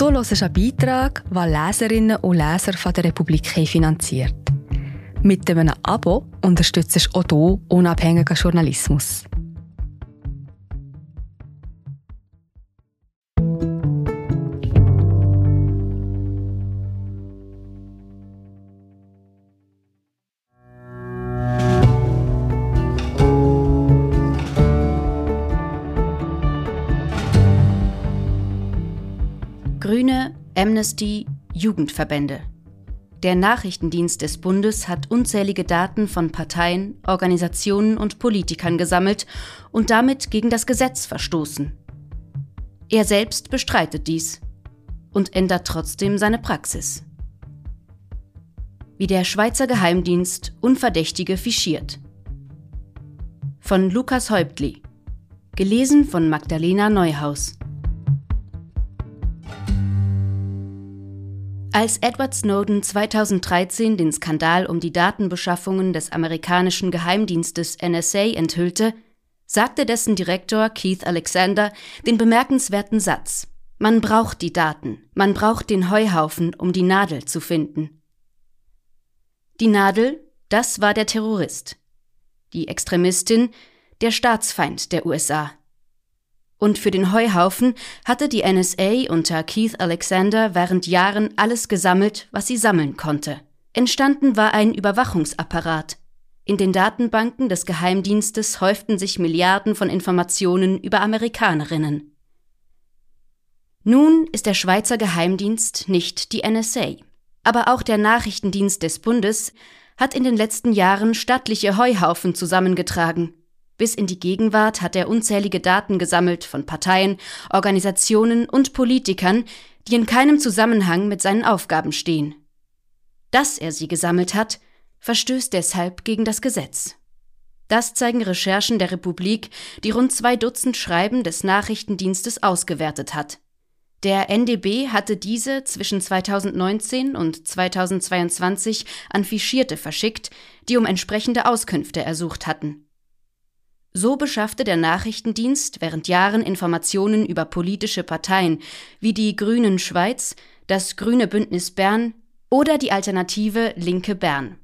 Du hörst einen Beitrag, den Leserinnen und Leser von der Republik finanziert. Mit einem Abo unterstützt auch du unabhängigen Journalismus. Amnesty, Jugendverbände. Der Nachrichtendienst des Bundes hat unzählige Daten von Parteien, Organisationen und Politikern gesammelt und damit gegen das Gesetz verstoßen. Er selbst bestreitet dies und ändert trotzdem seine Praxis. Wie der Schweizer Geheimdienst Unverdächtige fischiert. Von Lukas Häuptli. Gelesen von Magdalena Neuhaus. Als Edward Snowden 2013 den Skandal um die Datenbeschaffungen des amerikanischen Geheimdienstes NSA enthüllte, sagte dessen Direktor Keith Alexander den bemerkenswerten Satz Man braucht die Daten, man braucht den Heuhaufen, um die Nadel zu finden. Die Nadel, das war der Terrorist. Die Extremistin, der Staatsfeind der USA. Und für den Heuhaufen hatte die NSA unter Keith Alexander während Jahren alles gesammelt, was sie sammeln konnte. Entstanden war ein Überwachungsapparat. In den Datenbanken des Geheimdienstes häuften sich Milliarden von Informationen über Amerikanerinnen. Nun ist der Schweizer Geheimdienst nicht die NSA. Aber auch der Nachrichtendienst des Bundes hat in den letzten Jahren stattliche Heuhaufen zusammengetragen. Bis in die Gegenwart hat er unzählige Daten gesammelt von Parteien, Organisationen und Politikern, die in keinem Zusammenhang mit seinen Aufgaben stehen. Dass er sie gesammelt hat, verstößt deshalb gegen das Gesetz. Das zeigen Recherchen der Republik, die rund zwei Dutzend Schreiben des Nachrichtendienstes ausgewertet hat. Der NDB hatte diese zwischen 2019 und 2022 an Fischierte verschickt, die um entsprechende Auskünfte ersucht hatten. So beschaffte der Nachrichtendienst während Jahren Informationen über politische Parteien wie die Grünen Schweiz, das Grüne Bündnis Bern oder die Alternative Linke Bern.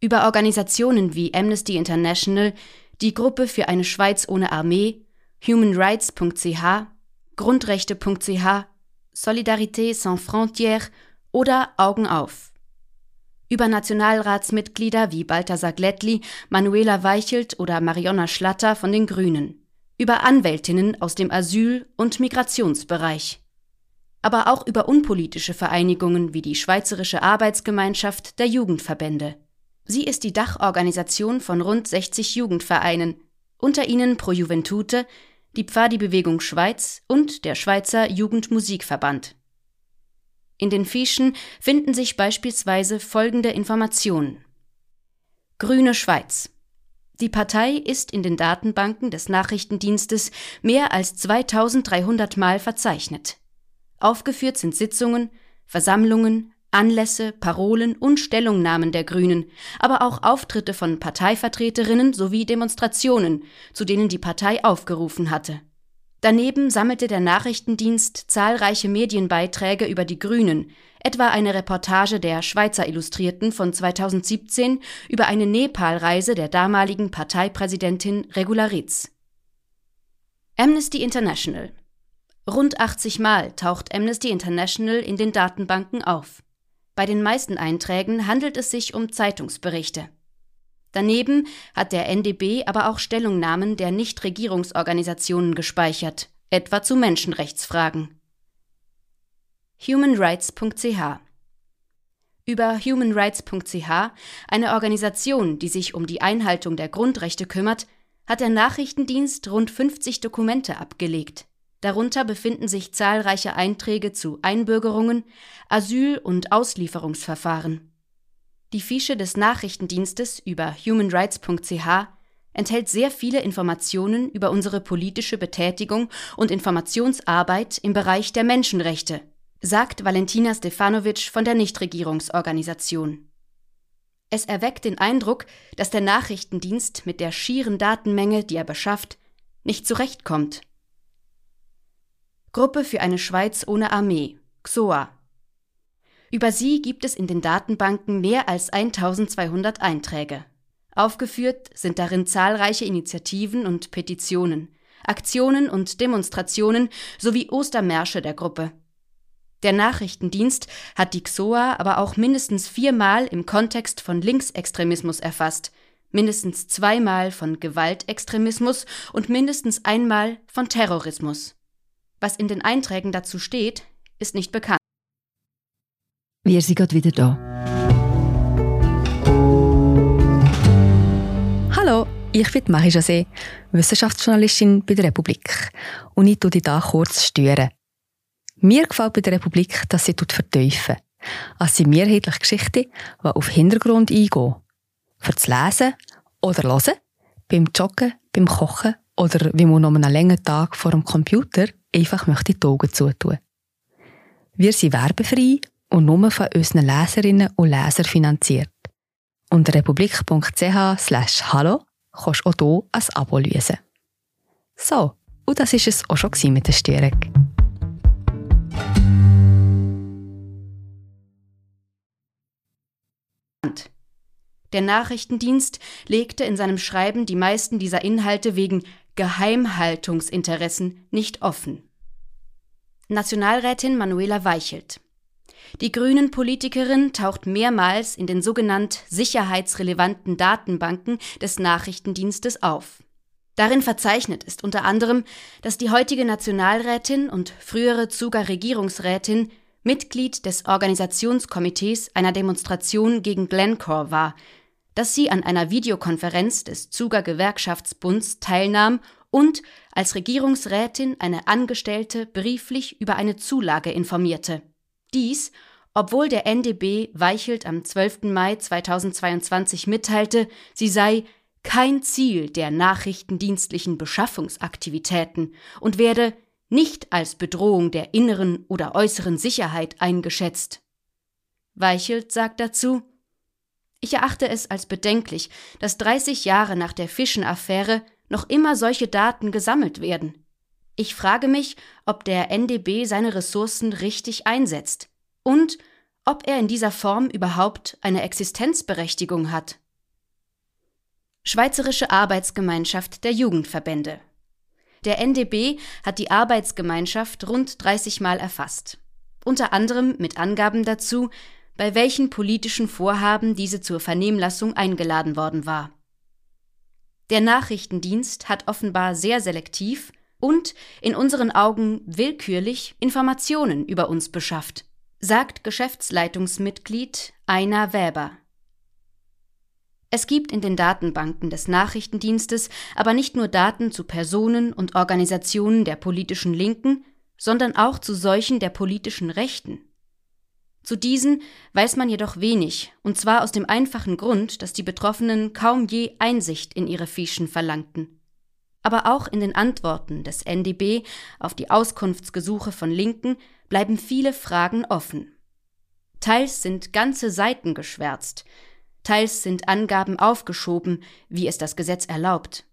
Über Organisationen wie Amnesty International, die Gruppe für eine Schweiz ohne Armee, humanrights.ch, Grundrechte.ch, Solidarité sans frontières oder Augen auf über Nationalratsmitglieder wie Balthasar Glättli, Manuela Weichelt oder Marionna Schlatter von den Grünen, über Anwältinnen aus dem Asyl- und Migrationsbereich, aber auch über unpolitische Vereinigungen wie die Schweizerische Arbeitsgemeinschaft der Jugendverbände. Sie ist die Dachorganisation von rund 60 Jugendvereinen, unter ihnen Pro Juventute, die Pfadi-Bewegung Schweiz und der Schweizer Jugendmusikverband. In den Fischen finden sich beispielsweise folgende Informationen. Grüne Schweiz. Die Partei ist in den Datenbanken des Nachrichtendienstes mehr als 2300 Mal verzeichnet. Aufgeführt sind Sitzungen, Versammlungen, Anlässe, Parolen und Stellungnahmen der Grünen, aber auch Auftritte von Parteivertreterinnen sowie Demonstrationen, zu denen die Partei aufgerufen hatte. Daneben sammelte der Nachrichtendienst zahlreiche Medienbeiträge über die Grünen, etwa eine Reportage der Schweizer Illustrierten von 2017 über eine Nepalreise der damaligen Parteipräsidentin Regularitz. Amnesty International Rund 80 Mal taucht Amnesty International in den Datenbanken auf. Bei den meisten Einträgen handelt es sich um Zeitungsberichte. Daneben hat der NDB aber auch Stellungnahmen der Nichtregierungsorganisationen gespeichert, etwa zu Menschenrechtsfragen. humanrights.ch über humanrights.ch, eine Organisation, die sich um die Einhaltung der Grundrechte kümmert, hat der Nachrichtendienst rund 50 Dokumente abgelegt. Darunter befinden sich zahlreiche Einträge zu Einbürgerungen, Asyl- und Auslieferungsverfahren. Die Fische des Nachrichtendienstes über humanrights.ch enthält sehr viele Informationen über unsere politische Betätigung und Informationsarbeit im Bereich der Menschenrechte, sagt Valentina Stefanovic von der Nichtregierungsorganisation. Es erweckt den Eindruck, dass der Nachrichtendienst mit der schieren Datenmenge, die er beschafft, nicht zurechtkommt. Gruppe für eine Schweiz ohne Armee, XOA. Über sie gibt es in den Datenbanken mehr als 1200 Einträge. Aufgeführt sind darin zahlreiche Initiativen und Petitionen, Aktionen und Demonstrationen sowie Ostermärsche der Gruppe. Der Nachrichtendienst hat die XOA aber auch mindestens viermal im Kontext von Linksextremismus erfasst, mindestens zweimal von Gewaltextremismus und mindestens einmal von Terrorismus. Was in den Einträgen dazu steht, ist nicht bekannt. Wir sind gerade wieder da. Hallo, ich bin Marie José, Wissenschaftsjournalistin bei der Republik. Und ich tue dich hier kurz stören. Mir gefällt bei der Republik, dass sie vertiefen. Es sind mehrheitlich Geschichten, die auf Hintergrund eingehen. Für das Lesen oder Hören, beim Joggen, beim Kochen oder wie man noch einen langen Tag vor dem Computer einfach möchte die Augen zutun. Wir sind werbefrei und nur von unseren Leserinnen und Lesern finanziert. Unter republik.ch slash hallo kannst du auch hier ein Abo lösen. So, und das war es auch schon mit der Störung. Der Nachrichtendienst legte in seinem Schreiben die meisten dieser Inhalte wegen Geheimhaltungsinteressen nicht offen. Nationalrätin Manuela Weichelt. Die grünen Politikerin taucht mehrmals in den sogenannt sicherheitsrelevanten Datenbanken des Nachrichtendienstes auf. Darin verzeichnet ist unter anderem, dass die heutige Nationalrätin und frühere Zuger Regierungsrätin Mitglied des Organisationskomitees einer Demonstration gegen Glencore war, dass sie an einer Videokonferenz des Zuger Gewerkschaftsbunds teilnahm und als Regierungsrätin eine Angestellte brieflich über eine Zulage informierte. Dies, obwohl der NDB Weichelt am 12. Mai 2022 mitteilte, sie sei kein Ziel der nachrichtendienstlichen Beschaffungsaktivitäten und werde nicht als Bedrohung der inneren oder äußeren Sicherheit eingeschätzt. Weichelt sagt dazu, ich erachte es als bedenklich, dass 30 Jahre nach der Fischen-Affäre noch immer solche Daten gesammelt werden. Ich frage mich, ob der NDB seine Ressourcen richtig einsetzt und ob er in dieser Form überhaupt eine Existenzberechtigung hat. Schweizerische Arbeitsgemeinschaft der Jugendverbände. Der NDB hat die Arbeitsgemeinschaft rund 30 Mal erfasst. Unter anderem mit Angaben dazu, bei welchen politischen Vorhaben diese zur Vernehmlassung eingeladen worden war. Der Nachrichtendienst hat offenbar sehr selektiv und in unseren Augen willkürlich Informationen über uns beschafft, sagt Geschäftsleitungsmitglied Aina Weber. Es gibt in den Datenbanken des Nachrichtendienstes aber nicht nur Daten zu Personen und Organisationen der politischen Linken, sondern auch zu solchen der politischen Rechten. Zu diesen weiß man jedoch wenig, und zwar aus dem einfachen Grund, dass die Betroffenen kaum je Einsicht in ihre Fischen verlangten. Aber auch in den Antworten des NDB auf die Auskunftsgesuche von Linken bleiben viele Fragen offen. Teils sind ganze Seiten geschwärzt, teils sind Angaben aufgeschoben, wie es das Gesetz erlaubt.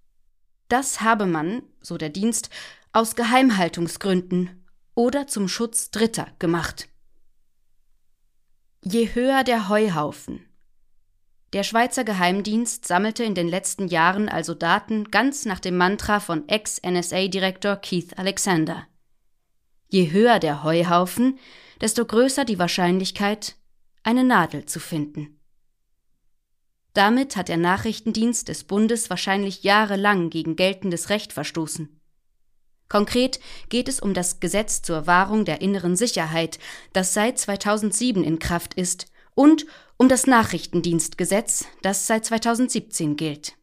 Das habe man, so der Dienst, aus Geheimhaltungsgründen oder zum Schutz Dritter gemacht. Je höher der Heuhaufen. Der Schweizer Geheimdienst sammelte in den letzten Jahren also Daten ganz nach dem Mantra von Ex-NSA-Direktor Keith Alexander. Je höher der Heuhaufen, desto größer die Wahrscheinlichkeit, eine Nadel zu finden. Damit hat der Nachrichtendienst des Bundes wahrscheinlich jahrelang gegen geltendes Recht verstoßen. Konkret geht es um das Gesetz zur Wahrung der inneren Sicherheit, das seit 2007 in Kraft ist, und um das Nachrichtendienstgesetz, das seit 2017 gilt.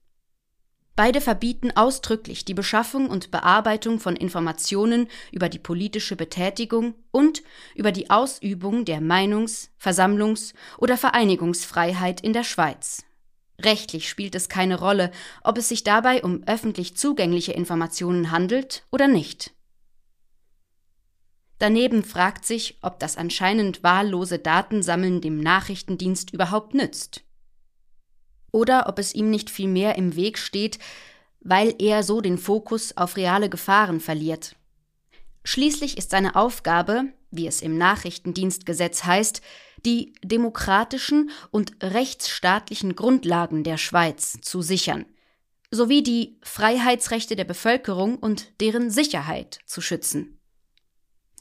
Beide verbieten ausdrücklich die Beschaffung und Bearbeitung von Informationen über die politische Betätigung und über die Ausübung der Meinungs-, Versammlungs- oder Vereinigungsfreiheit in der Schweiz Rechtlich spielt es keine Rolle, ob es sich dabei um öffentlich zugängliche Informationen handelt oder nicht. Daneben fragt sich, ob das anscheinend wahllose Datensammeln dem Nachrichtendienst überhaupt nützt. Oder ob es ihm nicht vielmehr im Weg steht, weil er so den Fokus auf reale Gefahren verliert. Schließlich ist seine Aufgabe, wie es im Nachrichtendienstgesetz heißt, die demokratischen und rechtsstaatlichen Grundlagen der Schweiz zu sichern, sowie die Freiheitsrechte der Bevölkerung und deren Sicherheit zu schützen.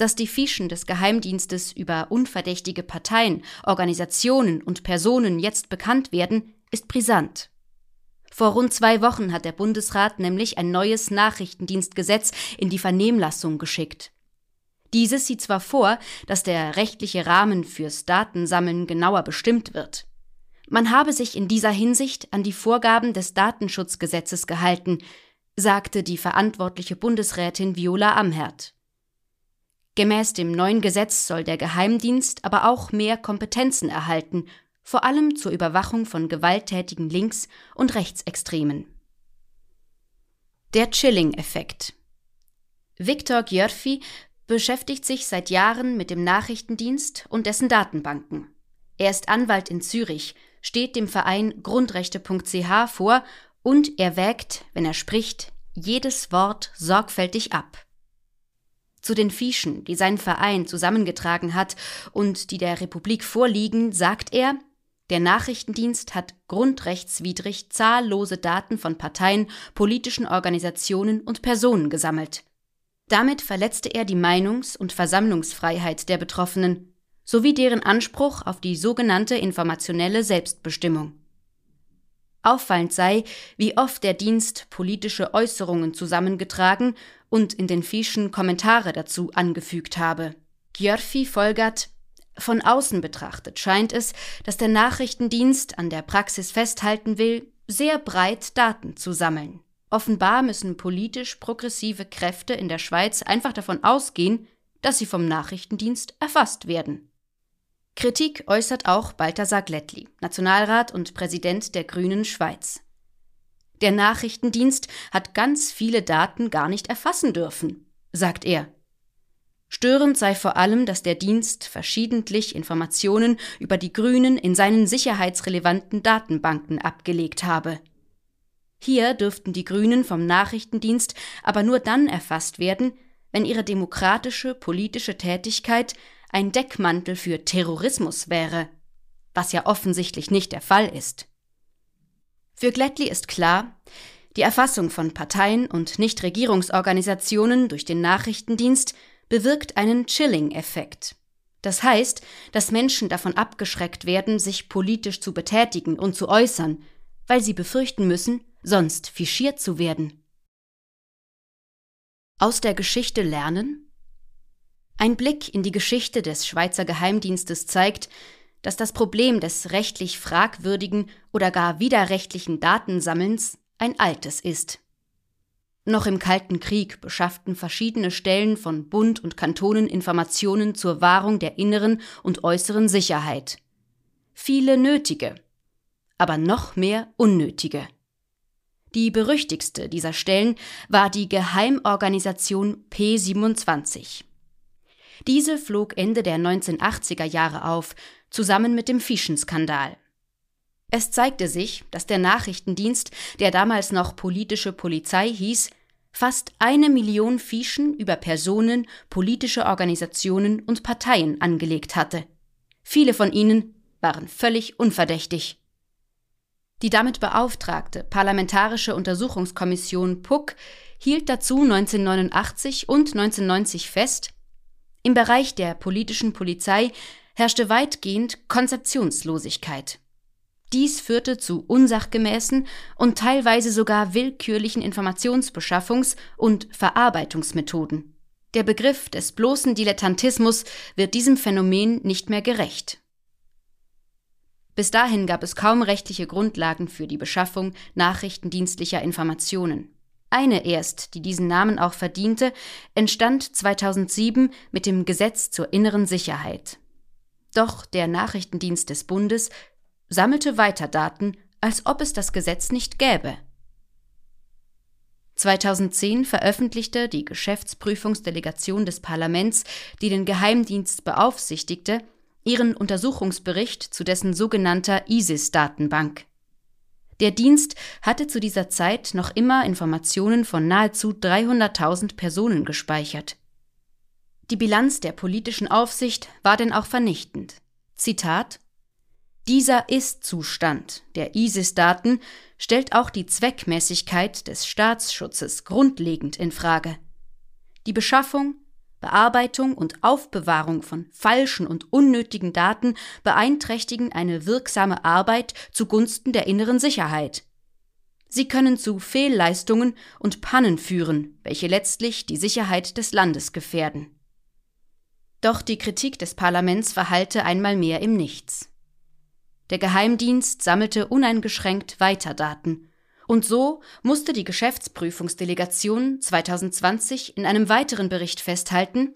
Dass die Fischen des Geheimdienstes über unverdächtige Parteien, Organisationen und Personen jetzt bekannt werden, ist brisant. Vor rund zwei Wochen hat der Bundesrat nämlich ein neues Nachrichtendienstgesetz in die Vernehmlassung geschickt. Dieses sieht zwar vor, dass der rechtliche Rahmen fürs Datensammeln genauer bestimmt wird. Man habe sich in dieser Hinsicht an die Vorgaben des Datenschutzgesetzes gehalten, sagte die verantwortliche Bundesrätin Viola Amherd. Gemäß dem neuen Gesetz soll der Geheimdienst aber auch mehr Kompetenzen erhalten vor allem zur Überwachung von gewalttätigen Links- und Rechtsextremen. Der Chilling-Effekt. Viktor Gjörfi beschäftigt sich seit Jahren mit dem Nachrichtendienst und dessen Datenbanken. Er ist Anwalt in Zürich, steht dem Verein Grundrechte.ch vor und er wägt, wenn er spricht, jedes Wort sorgfältig ab. Zu den Fischen, die sein Verein zusammengetragen hat und die der Republik vorliegen, sagt er, der Nachrichtendienst hat grundrechtswidrig zahllose Daten von Parteien, politischen Organisationen und Personen gesammelt. Damit verletzte er die Meinungs- und Versammlungsfreiheit der Betroffenen sowie deren Anspruch auf die sogenannte informationelle Selbstbestimmung. Auffallend sei, wie oft der Dienst politische Äußerungen zusammengetragen und in den Fischen Kommentare dazu angefügt habe. Gjörfi folgert, von außen betrachtet scheint es, dass der Nachrichtendienst an der Praxis festhalten will, sehr breit Daten zu sammeln. Offenbar müssen politisch progressive Kräfte in der Schweiz einfach davon ausgehen, dass sie vom Nachrichtendienst erfasst werden. Kritik äußert auch Balthasar Glättli, Nationalrat und Präsident der Grünen Schweiz. Der Nachrichtendienst hat ganz viele Daten gar nicht erfassen dürfen, sagt er. Störend sei vor allem, dass der Dienst verschiedentlich Informationen über die Grünen in seinen sicherheitsrelevanten Datenbanken abgelegt habe. Hier dürften die Grünen vom Nachrichtendienst aber nur dann erfasst werden, wenn ihre demokratische politische Tätigkeit ein Deckmantel für Terrorismus wäre, was ja offensichtlich nicht der Fall ist. Für Glättli ist klar, die Erfassung von Parteien und Nichtregierungsorganisationen durch den Nachrichtendienst bewirkt einen Chilling-Effekt. Das heißt, dass Menschen davon abgeschreckt werden, sich politisch zu betätigen und zu äußern, weil sie befürchten müssen, sonst fischiert zu werden. Aus der Geschichte lernen? Ein Blick in die Geschichte des Schweizer Geheimdienstes zeigt, dass das Problem des rechtlich fragwürdigen oder gar widerrechtlichen Datensammelns ein altes ist. Noch im Kalten Krieg beschafften verschiedene Stellen von Bund und Kantonen Informationen zur Wahrung der inneren und äußeren Sicherheit. Viele nötige, aber noch mehr unnötige. Die berüchtigste dieser Stellen war die Geheimorganisation P27. Diese flog Ende der 1980er Jahre auf, zusammen mit dem Fischen-Skandal. Es zeigte sich, dass der Nachrichtendienst, der damals noch politische Polizei hieß, fast eine Million Fischen über Personen, politische Organisationen und Parteien angelegt hatte. Viele von ihnen waren völlig unverdächtig. Die damit beauftragte Parlamentarische Untersuchungskommission PUC hielt dazu 1989 und 1990 fest, im Bereich der politischen Polizei herrschte weitgehend Konzeptionslosigkeit. Dies führte zu unsachgemäßen und teilweise sogar willkürlichen Informationsbeschaffungs- und Verarbeitungsmethoden. Der Begriff des bloßen Dilettantismus wird diesem Phänomen nicht mehr gerecht. Bis dahin gab es kaum rechtliche Grundlagen für die Beschaffung nachrichtendienstlicher Informationen. Eine erst, die diesen Namen auch verdiente, entstand 2007 mit dem Gesetz zur inneren Sicherheit. Doch der Nachrichtendienst des Bundes sammelte weiter Daten, als ob es das Gesetz nicht gäbe. 2010 veröffentlichte die Geschäftsprüfungsdelegation des Parlaments, die den Geheimdienst beaufsichtigte, ihren Untersuchungsbericht zu dessen sogenannter ISIS-Datenbank. Der Dienst hatte zu dieser Zeit noch immer Informationen von nahezu 300.000 Personen gespeichert. Die Bilanz der politischen Aufsicht war denn auch vernichtend. Zitat Dieser Ist-Zustand der ISIS-Daten stellt auch die Zweckmäßigkeit des Staatsschutzes grundlegend in Frage. Die Beschaffung, Bearbeitung und Aufbewahrung von falschen und unnötigen Daten beeinträchtigen eine wirksame Arbeit zugunsten der inneren Sicherheit. Sie können zu Fehlleistungen und Pannen führen, welche letztlich die Sicherheit des Landes gefährden. Doch die Kritik des Parlaments verhallte einmal mehr im Nichts. Der Geheimdienst sammelte uneingeschränkt weiter Daten und so musste die Geschäftsprüfungsdelegation 2020 in einem weiteren Bericht festhalten,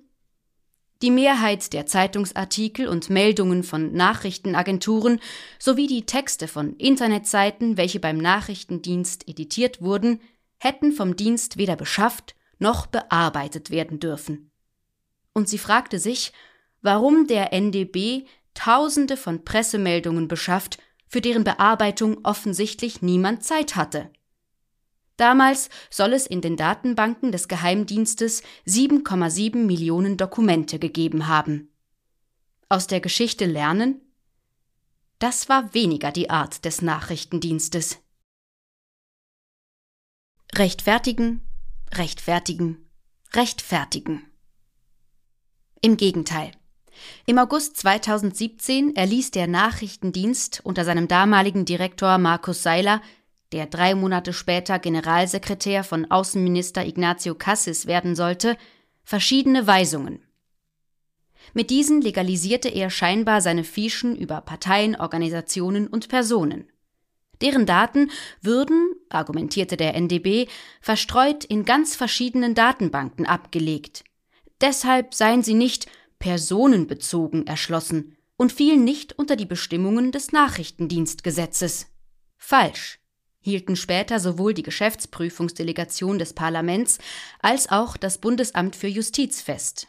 die Mehrheit der Zeitungsartikel und Meldungen von Nachrichtenagenturen sowie die Texte von Internetseiten, welche beim Nachrichtendienst editiert wurden, hätten vom Dienst weder beschafft noch bearbeitet werden dürfen. Und sie fragte sich, warum der NDB Tausende von Pressemeldungen beschafft für deren Bearbeitung offensichtlich niemand Zeit hatte. Damals soll es in den Datenbanken des Geheimdienstes 7,7 Millionen Dokumente gegeben haben. Aus der Geschichte lernen? Das war weniger die Art des Nachrichtendienstes. Rechtfertigen, rechtfertigen, rechtfertigen. Im Gegenteil. Im August 2017 erließ der Nachrichtendienst unter seinem damaligen Direktor Markus Seiler, der drei Monate später Generalsekretär von Außenminister Ignazio Cassis werden sollte, verschiedene Weisungen. Mit diesen legalisierte er scheinbar seine Fischen über Parteien, Organisationen und Personen. Deren Daten würden, argumentierte der NDB, verstreut in ganz verschiedenen Datenbanken abgelegt. Deshalb seien sie nicht personenbezogen erschlossen und fielen nicht unter die Bestimmungen des Nachrichtendienstgesetzes. Falsch hielten später sowohl die Geschäftsprüfungsdelegation des Parlaments als auch das Bundesamt für Justiz fest.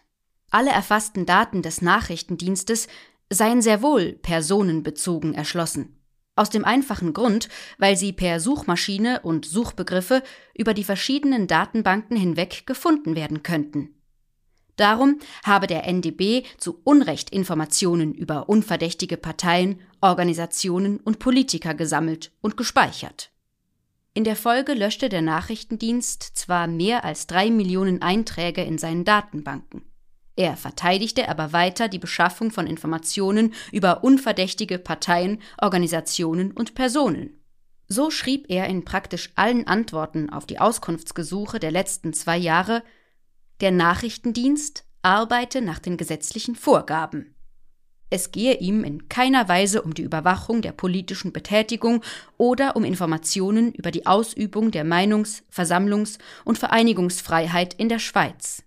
Alle erfassten Daten des Nachrichtendienstes seien sehr wohl personenbezogen erschlossen. Aus dem einfachen Grund, weil sie per Suchmaschine und Suchbegriffe über die verschiedenen Datenbanken hinweg gefunden werden könnten. Darum habe der NDB zu Unrecht Informationen über unverdächtige Parteien, Organisationen und Politiker gesammelt und gespeichert. In der Folge löschte der Nachrichtendienst zwar mehr als drei Millionen Einträge in seinen Datenbanken. Er verteidigte aber weiter die Beschaffung von Informationen über unverdächtige Parteien, Organisationen und Personen. So schrieb er in praktisch allen Antworten auf die Auskunftsgesuche der letzten zwei Jahre der Nachrichtendienst arbeite nach den gesetzlichen Vorgaben. Es gehe ihm in keiner Weise um die Überwachung der politischen Betätigung oder um Informationen über die Ausübung der Meinungs-, Versammlungs- und Vereinigungsfreiheit in der Schweiz.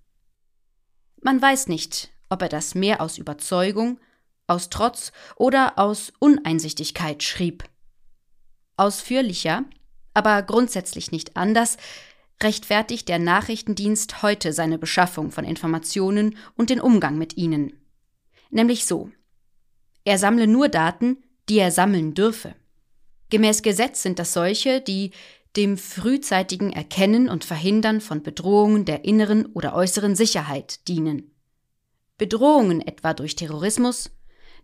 Man weiß nicht, ob er das mehr aus Überzeugung, aus Trotz oder aus Uneinsichtigkeit schrieb. Ausführlicher, aber grundsätzlich nicht anders, rechtfertigt der Nachrichtendienst heute seine Beschaffung von Informationen und den Umgang mit ihnen. Nämlich so. Er sammle nur Daten, die er sammeln dürfe. Gemäß Gesetz sind das solche, die dem frühzeitigen Erkennen und Verhindern von Bedrohungen der inneren oder äußeren Sicherheit dienen. Bedrohungen etwa durch Terrorismus,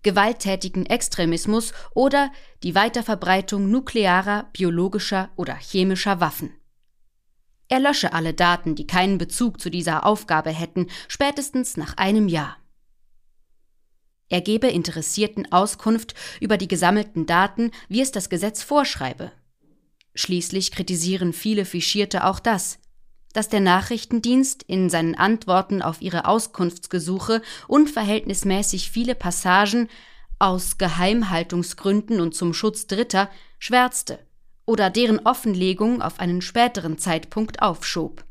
gewalttätigen Extremismus oder die Weiterverbreitung nuklearer, biologischer oder chemischer Waffen. Er lösche alle Daten, die keinen Bezug zu dieser Aufgabe hätten, spätestens nach einem Jahr. Er gebe Interessierten Auskunft über die gesammelten Daten, wie es das Gesetz vorschreibe. Schließlich kritisieren viele Fischierte auch das, dass der Nachrichtendienst in seinen Antworten auf ihre Auskunftsgesuche unverhältnismäßig viele Passagen aus Geheimhaltungsgründen und zum Schutz Dritter schwärzte oder deren Offenlegung auf einen späteren Zeitpunkt aufschob,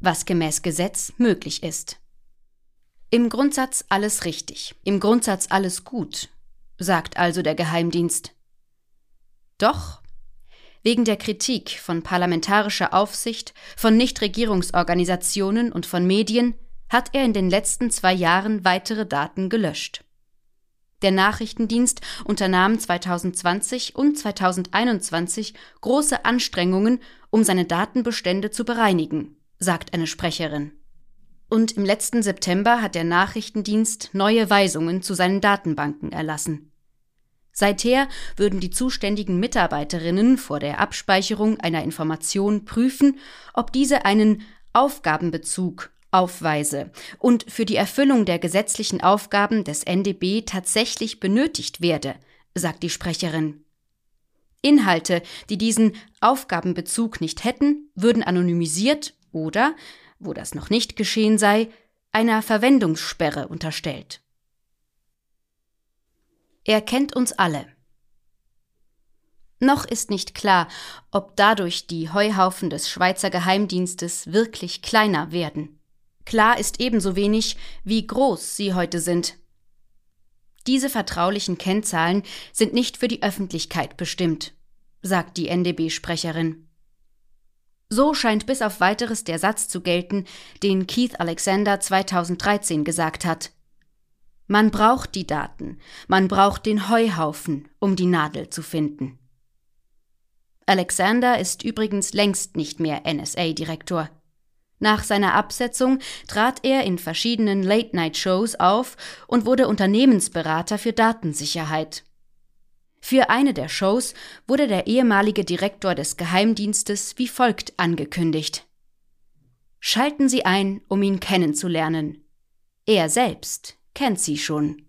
was gemäß Gesetz möglich ist. Im Grundsatz alles richtig, im Grundsatz alles gut, sagt also der Geheimdienst. Doch wegen der Kritik von parlamentarischer Aufsicht, von Nichtregierungsorganisationen und von Medien hat er in den letzten zwei Jahren weitere Daten gelöscht. Der Nachrichtendienst unternahm 2020 und 2021 große Anstrengungen, um seine Datenbestände zu bereinigen, sagt eine Sprecherin. Und im letzten September hat der Nachrichtendienst neue Weisungen zu seinen Datenbanken erlassen. Seither würden die zuständigen Mitarbeiterinnen vor der Abspeicherung einer Information prüfen, ob diese einen Aufgabenbezug aufweise und für die Erfüllung der gesetzlichen Aufgaben des NDB tatsächlich benötigt werde, sagt die Sprecherin. Inhalte, die diesen Aufgabenbezug nicht hätten, würden anonymisiert oder wo das noch nicht geschehen sei, einer Verwendungssperre unterstellt. Er kennt uns alle. Noch ist nicht klar, ob dadurch die Heuhaufen des Schweizer Geheimdienstes wirklich kleiner werden. Klar ist ebenso wenig, wie groß sie heute sind. Diese vertraulichen Kennzahlen sind nicht für die Öffentlichkeit bestimmt, sagt die NDB-Sprecherin. So scheint bis auf weiteres der Satz zu gelten, den Keith Alexander 2013 gesagt hat. Man braucht die Daten, man braucht den Heuhaufen, um die Nadel zu finden. Alexander ist übrigens längst nicht mehr NSA-Direktor. Nach seiner Absetzung trat er in verschiedenen Late-Night-Shows auf und wurde Unternehmensberater für Datensicherheit. Für eine der Shows wurde der ehemalige Direktor des Geheimdienstes wie folgt angekündigt. Schalten Sie ein, um ihn kennenzulernen. Er selbst kennt Sie schon.